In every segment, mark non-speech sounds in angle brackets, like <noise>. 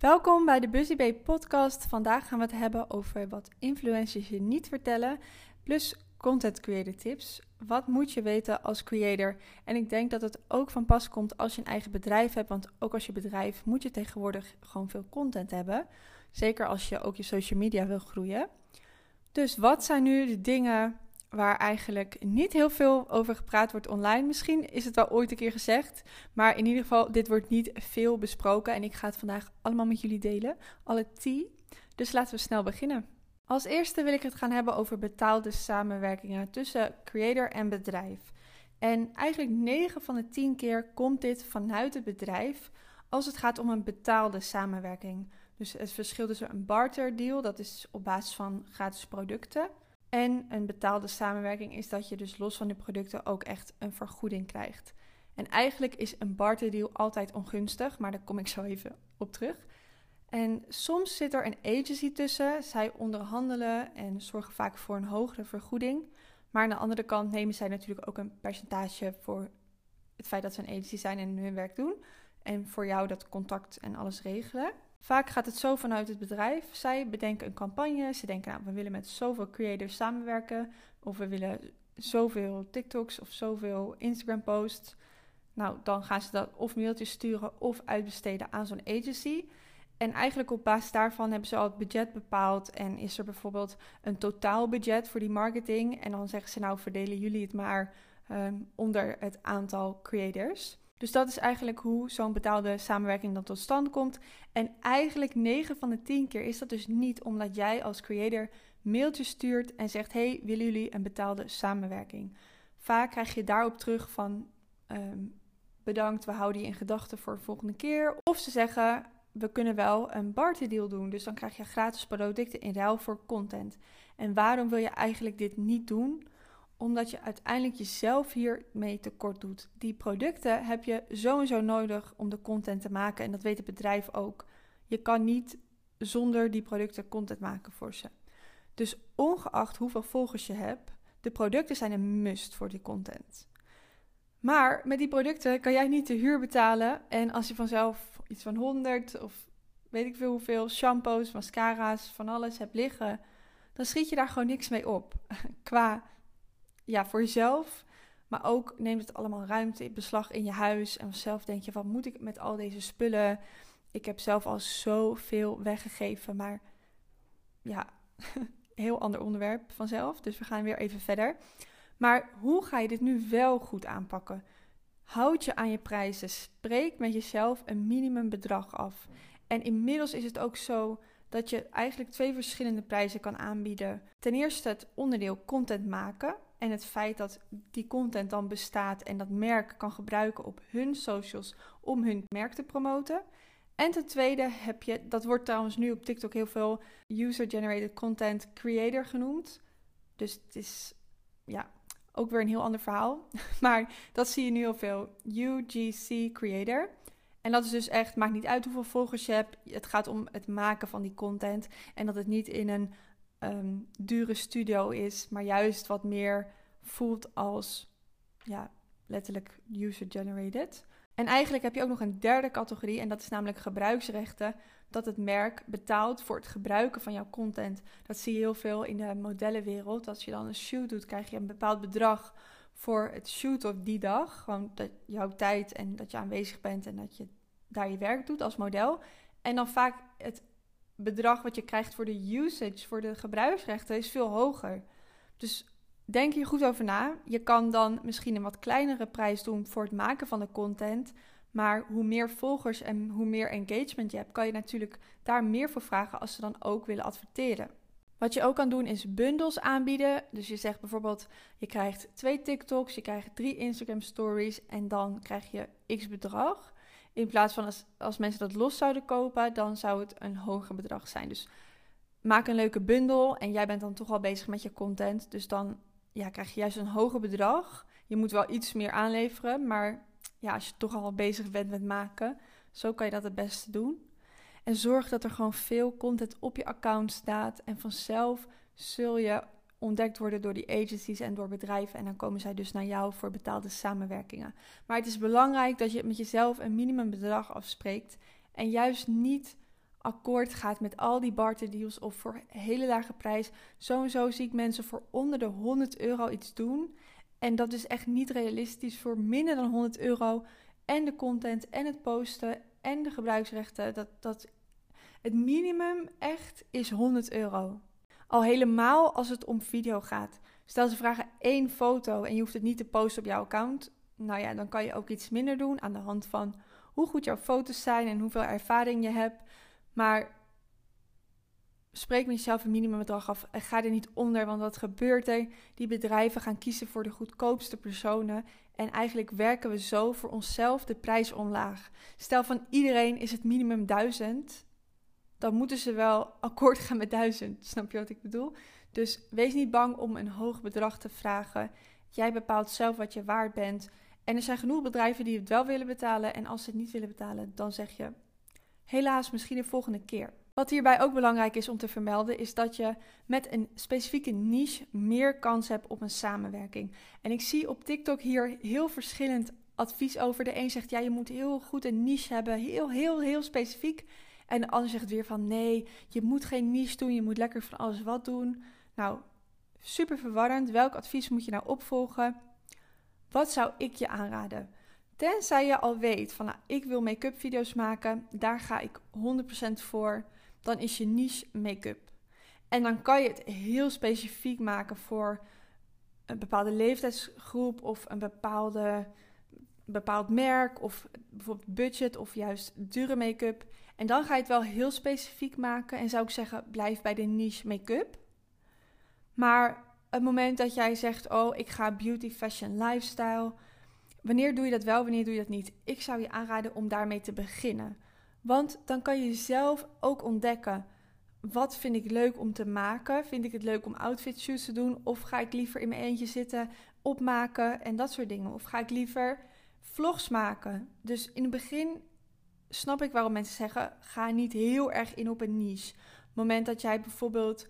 Welkom bij de Busy Bee podcast. Vandaag gaan we het hebben over wat influencers je niet vertellen, plus content creator tips. Wat moet je weten als creator? En ik denk dat het ook van pas komt als je een eigen bedrijf hebt, want ook als je bedrijf moet je tegenwoordig gewoon veel content hebben. Zeker als je ook je social media wil groeien. Dus wat zijn nu de dingen waar eigenlijk niet heel veel over gepraat wordt online. Misschien is het wel ooit een keer gezegd, maar in ieder geval, dit wordt niet veel besproken en ik ga het vandaag allemaal met jullie delen, alle tea. Dus laten we snel beginnen. Als eerste wil ik het gaan hebben over betaalde samenwerkingen tussen creator en bedrijf. En eigenlijk 9 van de 10 keer komt dit vanuit het bedrijf als het gaat om een betaalde samenwerking. Dus het verschil tussen een barter deal, dat is op basis van gratis producten, en een betaalde samenwerking is dat je dus los van de producten ook echt een vergoeding krijgt. En eigenlijk is een barterdeal altijd ongunstig, maar daar kom ik zo even op terug. En soms zit er een agency tussen. Zij onderhandelen en zorgen vaak voor een hogere vergoeding. Maar aan de andere kant nemen zij natuurlijk ook een percentage voor het feit dat ze een agency zijn en hun werk doen. En voor jou dat contact en alles regelen. Vaak gaat het zo vanuit het bedrijf. Zij bedenken een campagne. Ze denken, nou, we willen met zoveel creators samenwerken. Of we willen zoveel TikToks of zoveel Instagram posts. Nou, dan gaan ze dat of mailtjes sturen of uitbesteden aan zo'n agency. En eigenlijk op basis daarvan hebben ze al het budget bepaald. En is er bijvoorbeeld een totaalbudget voor die marketing. En dan zeggen ze, nou, verdelen jullie het maar um, onder het aantal creators. Dus dat is eigenlijk hoe zo'n betaalde samenwerking dan tot stand komt. En eigenlijk 9 van de 10 keer is dat dus niet omdat jij als creator mailtjes stuurt en zegt: Hey, willen jullie een betaalde samenwerking? Vaak krijg je daarop terug van: um, Bedankt, we houden je in gedachten voor de volgende keer. Of ze zeggen: We kunnen wel een barter deal doen. Dus dan krijg je gratis producten in ruil voor content. En waarom wil je eigenlijk dit niet doen? Omdat je uiteindelijk jezelf hiermee tekort doet. Die producten heb je zo nodig om de content te maken en dat weet het bedrijf ook. Je kan niet zonder die producten content maken voor ze. Dus ongeacht hoeveel volgers je hebt, de producten zijn een must voor die content. Maar met die producten kan jij niet de huur betalen en als je vanzelf iets van 100 of weet ik veel hoeveel shampoos, mascara's, van alles hebt liggen, dan schiet je daar gewoon niks mee op <laughs> qua ja, voor jezelf. Maar ook neemt het allemaal ruimte in beslag in je huis. En zelf denk je, wat moet ik met al deze spullen? Ik heb zelf al zoveel weggegeven. Maar ja, <laughs> heel ander onderwerp vanzelf. Dus we gaan weer even verder. Maar hoe ga je dit nu wel goed aanpakken? Houd je aan je prijzen. Spreek met jezelf een minimumbedrag af. En inmiddels is het ook zo dat je eigenlijk twee verschillende prijzen kan aanbieden. Ten eerste het onderdeel content maken. En het feit dat die content dan bestaat en dat merk kan gebruiken op hun socials om hun merk te promoten. En ten tweede heb je, dat wordt trouwens nu op TikTok heel veel user-generated content creator genoemd. Dus het is ja, ook weer een heel ander verhaal. <laughs> Maar dat zie je nu heel veel. UGC creator. En dat is dus echt, maakt niet uit hoeveel volgers je hebt. Het gaat om het maken van die content. En dat het niet in een um, dure studio is, maar juist wat meer voelt als ja, letterlijk user-generated. En eigenlijk heb je ook nog een derde categorie en dat is namelijk gebruiksrechten. Dat het merk betaalt voor het gebruiken van jouw content. Dat zie je heel veel in de modellenwereld. Als je dan een shoot doet, krijg je een bepaald bedrag voor het shoot op die dag. Gewoon dat jouw tijd en dat je aanwezig bent en dat je daar je werk doet als model. En dan vaak het bedrag wat je krijgt voor de usage, voor de gebruiksrechten, is veel hoger. Dus denk hier goed over na. Je kan dan misschien een wat kleinere prijs doen voor het maken van de content. Maar hoe meer volgers en hoe meer engagement je hebt, kan je natuurlijk daar meer voor vragen als ze dan ook willen adverteren. Wat je ook kan doen is bundles aanbieden. Dus je zegt bijvoorbeeld, je krijgt twee TikToks, je krijgt drie Instagram stories en dan krijg je x bedrag. In plaats van als, mensen dat los zouden kopen, dan zou het een hoger bedrag zijn. Dus maak een leuke bundel en jij bent dan toch al bezig met je content. Dus dan ja, krijg je juist een hoger bedrag. Je moet wel iets meer aanleveren, maar ja, als je toch al bezig bent met maken, zo kan je dat het beste doen. En zorg dat er gewoon veel content op je account staat. En vanzelf zul je ontdekt worden door die agencies en door bedrijven. En dan komen zij dus naar jou voor betaalde samenwerkingen. Maar het is belangrijk dat je met jezelf een minimumbedrag afspreekt. En juist niet akkoord gaat met al die barter deals of voor hele lage prijs. Zo en zo zie ik mensen voor onder de 100 euro iets doen. En dat is echt niet realistisch voor minder dan 100 euro. En de content en het posten en de gebruiksrechten. Dat, dat, het minimum echt is 100 euro. Al helemaal als het om video gaat. Stel ze vragen één foto en je hoeft het niet te posten op jouw account. Nou ja, dan kan je ook iets minder doen aan de hand van hoe goed jouw foto's zijn en hoeveel ervaring je hebt. Maar spreek met jezelf een minimumbedrag af. En ga er niet onder, want wat gebeurt er? Die bedrijven gaan kiezen voor de goedkoopste personen. En eigenlijk werken we zo voor onszelf de prijs omlaag. Stel van iedereen is het minimum 1000. Dan moeten ze wel akkoord gaan met 1000. Snap je wat ik bedoel? Dus wees niet bang om een hoog bedrag te vragen. Jij bepaalt zelf wat je waard bent. En er zijn genoeg bedrijven die het wel willen betalen. En als ze het niet willen betalen, dan zeg je helaas misschien de volgende keer. Wat hierbij ook belangrijk is om te vermelden, is dat je met een specifieke niche meer kans hebt op een samenwerking. En ik zie op TikTok hier heel verschillend advies over. De een zegt ja, je moet heel goed een niche hebben, heel, heel, heel specifiek. En de ander zegt weer van nee, je moet geen niche doen, je moet lekker van alles wat doen. Nou, super verwarrend. Welk advies moet je nou opvolgen? Wat zou ik je aanraden? Tenzij je al weet van nou, ik wil make-up video's maken, daar ga ik 100% voor. Dan is je niche make-up. En dan kan je het heel specifiek maken voor een bepaalde leeftijdsgroep of een bepaalde, bepaald merk of bijvoorbeeld budget of juist dure make-up. En dan ga je het wel heel specifiek maken en zou ik zeggen blijf bij de niche make-up. Maar het moment dat jij zegt, oh, ik ga beauty, fashion, lifestyle. Wanneer doe je dat wel, wanneer doe je dat niet? Ik zou je aanraden om daarmee te beginnen. Want dan kan je zelf ook ontdekken. Wat vind ik leuk om te maken? Vind ik het leuk om outfit shoots te doen? Of ga ik liever in mijn eentje zitten, opmaken en dat soort dingen? Of ga ik liever vlogs maken? Dus in het begin snap ik waarom mensen zeggen: ga niet heel erg in op een niche. Moment dat jij bijvoorbeeld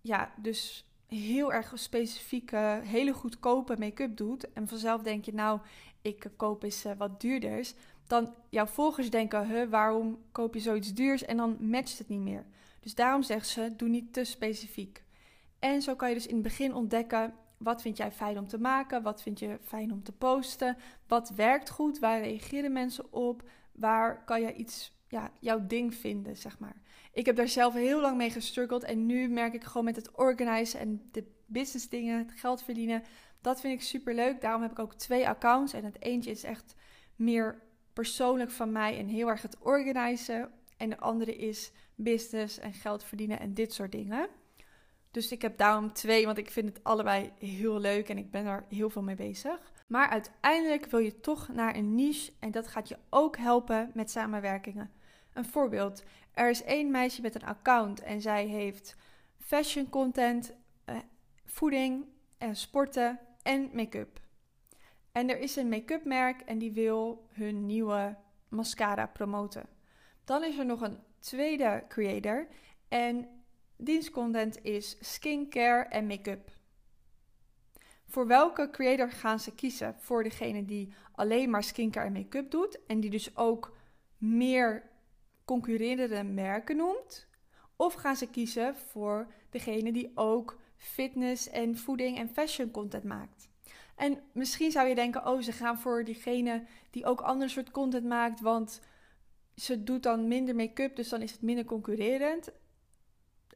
ja, dus heel erg specifieke, hele goedkope make-up doet. En vanzelf denk je, nou, ik koop eens uh, wat duurders. Dan jouw volgers denken, huh, waarom koop je zoiets duurs? En dan matcht het niet meer. Dus daarom zegt ze, doe niet te specifiek. En zo kan je dus in het begin ontdekken, wat vind jij fijn om te maken? Wat vind je fijn om te posten? Wat werkt goed? Waar reageren mensen op? Waar kan je iets, ja, jouw ding vinden, zeg maar. Ik heb daar zelf heel lang mee gestruggeld. En nu merk ik gewoon met het organiseren en de business dingen, het geld verdienen. Dat vind ik super leuk. Daarom heb ik ook twee accounts. En het eentje is echt meer persoonlijk van mij en heel erg het organiseren. En de andere is business en geld verdienen en dit soort dingen. Dus ik heb daarom twee, want ik vind het allebei heel leuk en ik ben er heel veel mee bezig. Maar uiteindelijk wil je toch naar een niche en dat gaat je ook helpen met samenwerkingen. Een voorbeeld. Er is één meisje met een account en zij heeft fashion content, eh, voeding en sporten en make-up. En er is een make-up merk en die wil hun nieuwe mascara promoten. Dan is er nog een tweede creator en dienstcontent is skincare en make-up. Voor welke creator gaan ze kiezen? Voor degene die alleen maar skincare en make-up doet en die dus ook meer concurrerende merken noemt? Of gaan ze kiezen voor degene die ook fitness en voeding en fashion content maakt? En misschien zou je denken, oh, ze gaan voor diegene die ook ander soort content maakt, want ze doet dan minder make-up, dus dan is het minder concurrerend.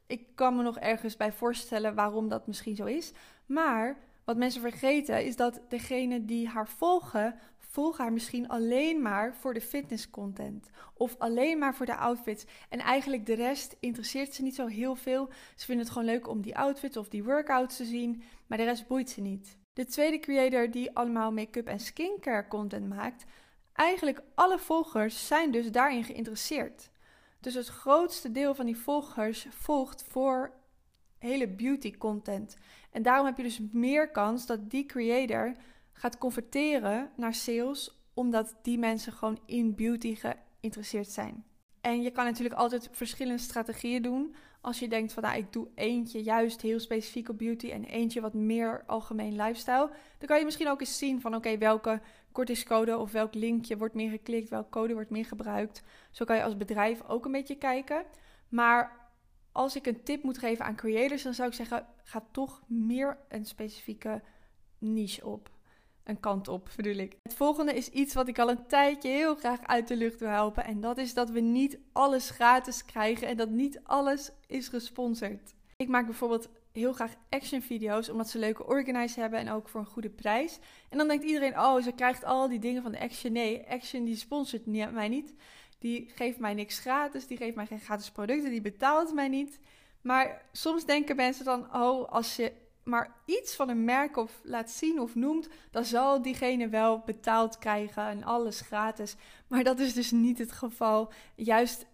Ik kan me nog ergens bij voorstellen waarom dat misschien zo is. Maar wat mensen vergeten is dat degene die haar volgen volg haar misschien alleen maar voor de fitnesscontent of alleen maar voor de outfits. En eigenlijk de rest interesseert ze niet zo heel veel. Ze vinden het gewoon leuk om die outfits of die workouts te zien, maar de rest boeit ze niet. De tweede creator die allemaal make-up en skincare content maakt, eigenlijk alle volgers zijn dus daarin geïnteresseerd. Dus het grootste deel van die volgers volgt voor hele beauty content. En daarom heb je dus meer kans dat die creator gaat converteren naar sales, omdat die mensen gewoon in beauty geïnteresseerd zijn. En je kan natuurlijk altijd verschillende strategieën doen. Als je denkt van nou, ik doe eentje juist heel specifiek op beauty en eentje wat meer algemeen lifestyle. Dan kan je misschien ook eens zien van oké, welke kortingscode of welk linkje wordt meer geklikt, welke code wordt meer gebruikt. Zo kan je als bedrijf ook een beetje kijken. Maar als ik een tip moet geven aan creators, dan zou ik zeggen: ga toch meer een specifieke niche op. Een kant op, bedoel ik. Het volgende is iets wat ik al een tijdje heel graag uit de lucht wil helpen. En dat is dat we niet alles gratis krijgen en dat niet alles is gesponsord. Ik maak bijvoorbeeld heel graag action video's, omdat ze leuke organize hebben en ook voor een goede prijs. En dan denkt iedereen, oh, ze krijgt al die dingen van de Action. Nee, Action die sponsort mij niet. Die geeft mij niks gratis, die geeft mij geen gratis producten, die betaalt mij niet. Maar soms denken mensen dan, oh, als je maar iets van een merk of laat zien of noemt, dan zal diegene wel betaald krijgen en alles gratis. Maar dat is dus niet het geval. Juist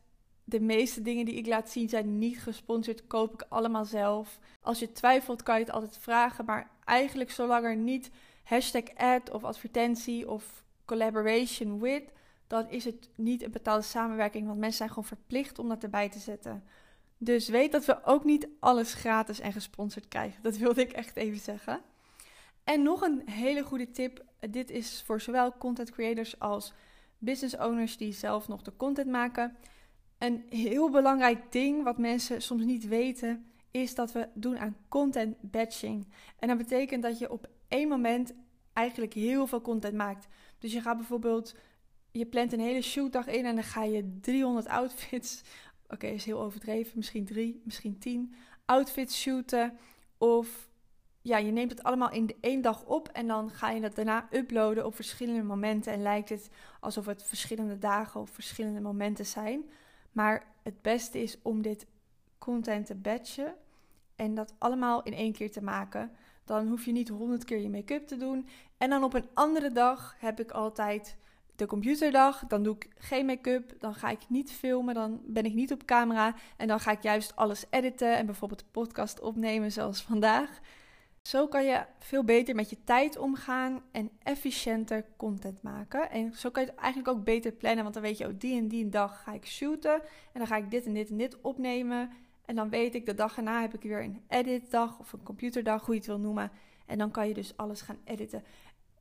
de meeste dingen die ik laat zien zijn niet gesponsord, koop ik allemaal zelf. Als je twijfelt, kan je het altijd vragen. Maar eigenlijk, zolang er niet hashtag ad of advertentie of collaboration with, dan is het niet een betaalde samenwerking. Want mensen zijn gewoon verplicht om dat erbij te zetten. Dus weet dat we ook niet alles gratis en gesponsord krijgen. Dat wilde ik echt even zeggen. En nog een hele goede tip. Dit is voor zowel content creators als business owners die zelf nog de content maken. Een heel belangrijk ding wat mensen soms niet weten, is dat we doen aan content batching. En dat betekent dat je op één moment eigenlijk heel veel content maakt. Dus je gaat bijvoorbeeld, je plant een hele shootdag in en dan ga je 300 outfits, oké, is heel overdreven, misschien drie, misschien tien outfits shooten. Of ja, je neemt het allemaal in één dag op en dan ga je het daarna uploaden op verschillende momenten. En lijkt het alsof het verschillende dagen of verschillende momenten zijn. Maar het beste is om dit content te batchen en dat allemaal in één keer te maken. Dan hoef je niet honderd keer je make-up te doen. En dan op een andere dag heb ik altijd de computerdag. Dan doe ik geen make-up. Dan ga ik niet filmen. Dan ben ik niet op camera. En dan ga ik juist alles editen en bijvoorbeeld de podcast opnemen zoals vandaag. Zo kan je veel beter met je tijd omgaan en efficiënter content maken. En zo kan je het eigenlijk ook beter plannen, want dan weet je, oh, die en die dag ga ik shooten. En dan ga ik dit en dit en dit opnemen. En dan weet ik, de dag erna heb ik weer een editdag of een computerdag, hoe je het wil noemen. En dan kan je dus alles gaan editen.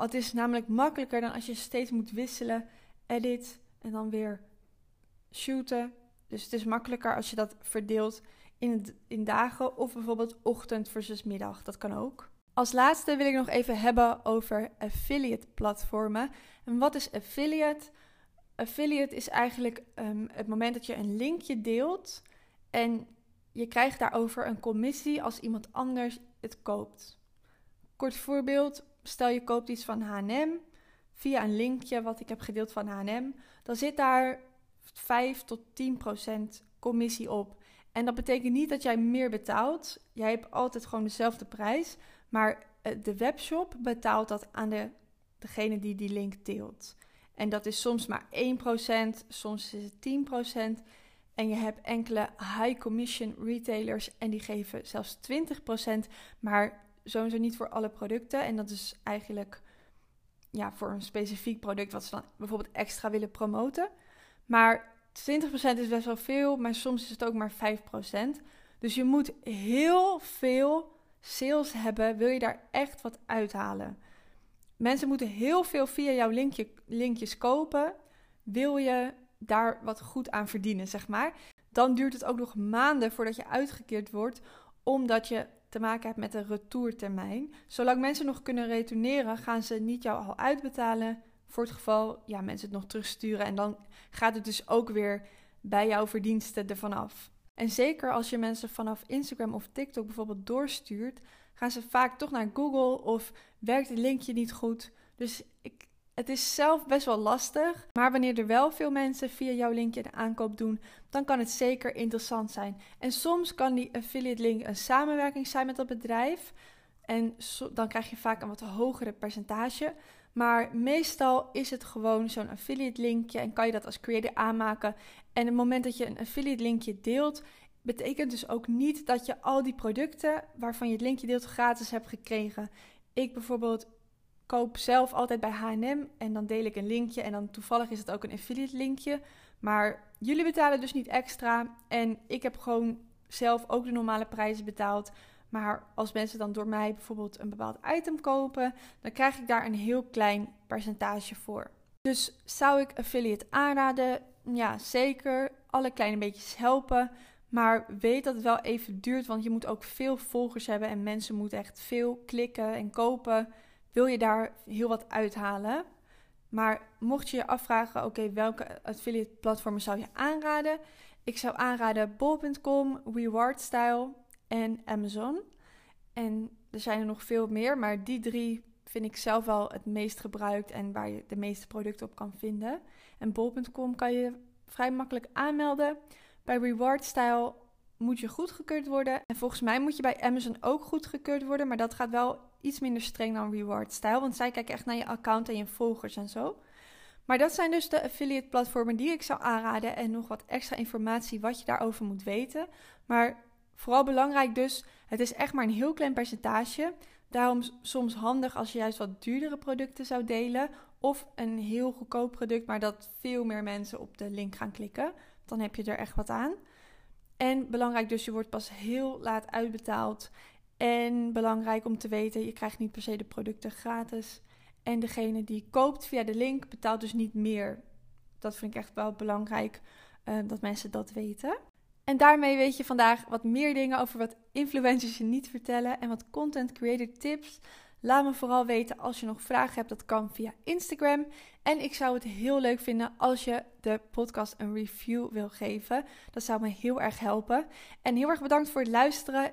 Het is namelijk makkelijker dan als je steeds moet wisselen, edit en dan weer shooten. Dus het is makkelijker als je dat verdeelt in, in dagen of bijvoorbeeld ochtend versus middag. Dat kan ook. Als laatste wil ik nog even hebben over affiliate platformen. En wat is affiliate? Affiliate is eigenlijk um, het moment dat je een linkje deelt en je krijgt daarover een commissie als iemand anders het koopt. Kort voorbeeld, stel je koopt iets van H&M via een linkje wat ik heb gedeeld van H&M, dan zit daar 5 tot 10 procent commissie op. En dat betekent niet dat jij meer betaalt. Jij hebt altijd gewoon dezelfde prijs. Maar eh, de webshop betaalt dat aan de, degene die die link deelt. En dat is soms maar 1%, soms is het 10%. En je hebt enkele high commission retailers en die geven zelfs 20%, maar sowieso niet voor alle producten. En dat is eigenlijk ja, voor een specifiek product wat ze dan bijvoorbeeld extra willen promoten. Maar 20% is best wel veel, maar soms is het ook maar 5%. Dus je moet heel veel sales hebben, wil je daar echt wat uithalen. Mensen moeten heel veel via jouw linkje, linkjes kopen, wil je daar wat goed aan verdienen, zeg maar. Dan duurt het ook nog maanden voordat je uitgekeerd wordt, omdat je te maken hebt met een retourtermijn. Zolang mensen nog kunnen retourneren, gaan ze niet jou al uitbetalen voor het geval ja, mensen het nog terugsturen. En dan gaat het dus ook weer bij jouw verdiensten ervan af. En zeker als je mensen vanaf Instagram of TikTok bijvoorbeeld doorstuurt, gaan ze vaak toch naar Google of werkt het linkje niet goed. Dus het is zelf best wel lastig. Maar wanneer er wel veel mensen via jouw linkje de aankoop doen, dan kan het zeker interessant zijn. En soms kan die affiliate link een samenwerking zijn met dat bedrijf. En dan krijg je vaak een wat hogere percentage. Maar meestal is het gewoon zo'n affiliate linkje en kan je dat als creator aanmaken. En het moment dat je een affiliate linkje deelt, betekent dus ook niet dat je al die producten waarvan je het linkje deelt gratis hebt gekregen. Ik bijvoorbeeld koop zelf altijd bij H&M en dan deel ik een linkje en dan toevallig is het ook een affiliate linkje. Maar jullie betalen dus niet extra. En ik heb gewoon zelf ook de normale prijzen betaald. Maar als mensen dan door mij bijvoorbeeld een bepaald item kopen, dan krijg ik daar een heel klein percentage voor. Dus zou ik affiliate aanraden? Ja, zeker. Alle kleine beetjes helpen. Maar weet dat het wel even duurt, want je moet ook veel volgers hebben en mensen moeten echt veel klikken en kopen. Wil je daar heel wat uithalen? Maar mocht je je afvragen, oké, welke affiliate platformen zou je aanraden? Ik zou aanraden bol.com, Rewardstyle en Amazon. En er zijn er nog veel meer, maar die drie vind ik zelf wel het meest gebruikt en waar je de meeste producten op kan vinden. En bol.com kan je vrij makkelijk aanmelden. Bij Rewardstyle moet je goedgekeurd worden. En volgens mij moet je bij Amazon ook goedgekeurd worden, maar dat gaat wel iets minder streng dan Rewardstyle, want zij kijken echt naar je account en je volgers en zo. Maar dat zijn dus de affiliate platformen die ik zou aanraden en nog wat extra informatie wat je daarover moet weten. Maar vooral belangrijk dus, het is echt maar een heel klein percentage. Daarom soms handig als je juist wat duurdere producten zou delen of een heel goedkoop product, maar dat veel meer mensen op de link gaan klikken. Dan heb je er echt wat aan. En belangrijk dus, je wordt pas heel laat uitbetaald. En belangrijk om te weten, je krijgt niet per se de producten gratis. En degene die koopt via de link betaalt dus niet meer. Dat vind ik echt wel belangrijk uh, dat mensen dat weten. En daarmee weet je vandaag wat meer dingen over wat influencers je niet vertellen en wat content creator tips. Laat me vooral weten als je nog vragen hebt. Dat kan via Instagram. En ik zou het heel leuk vinden als je de podcast een review wil geven. Dat zou me heel erg helpen. En heel erg bedankt voor het luisteren.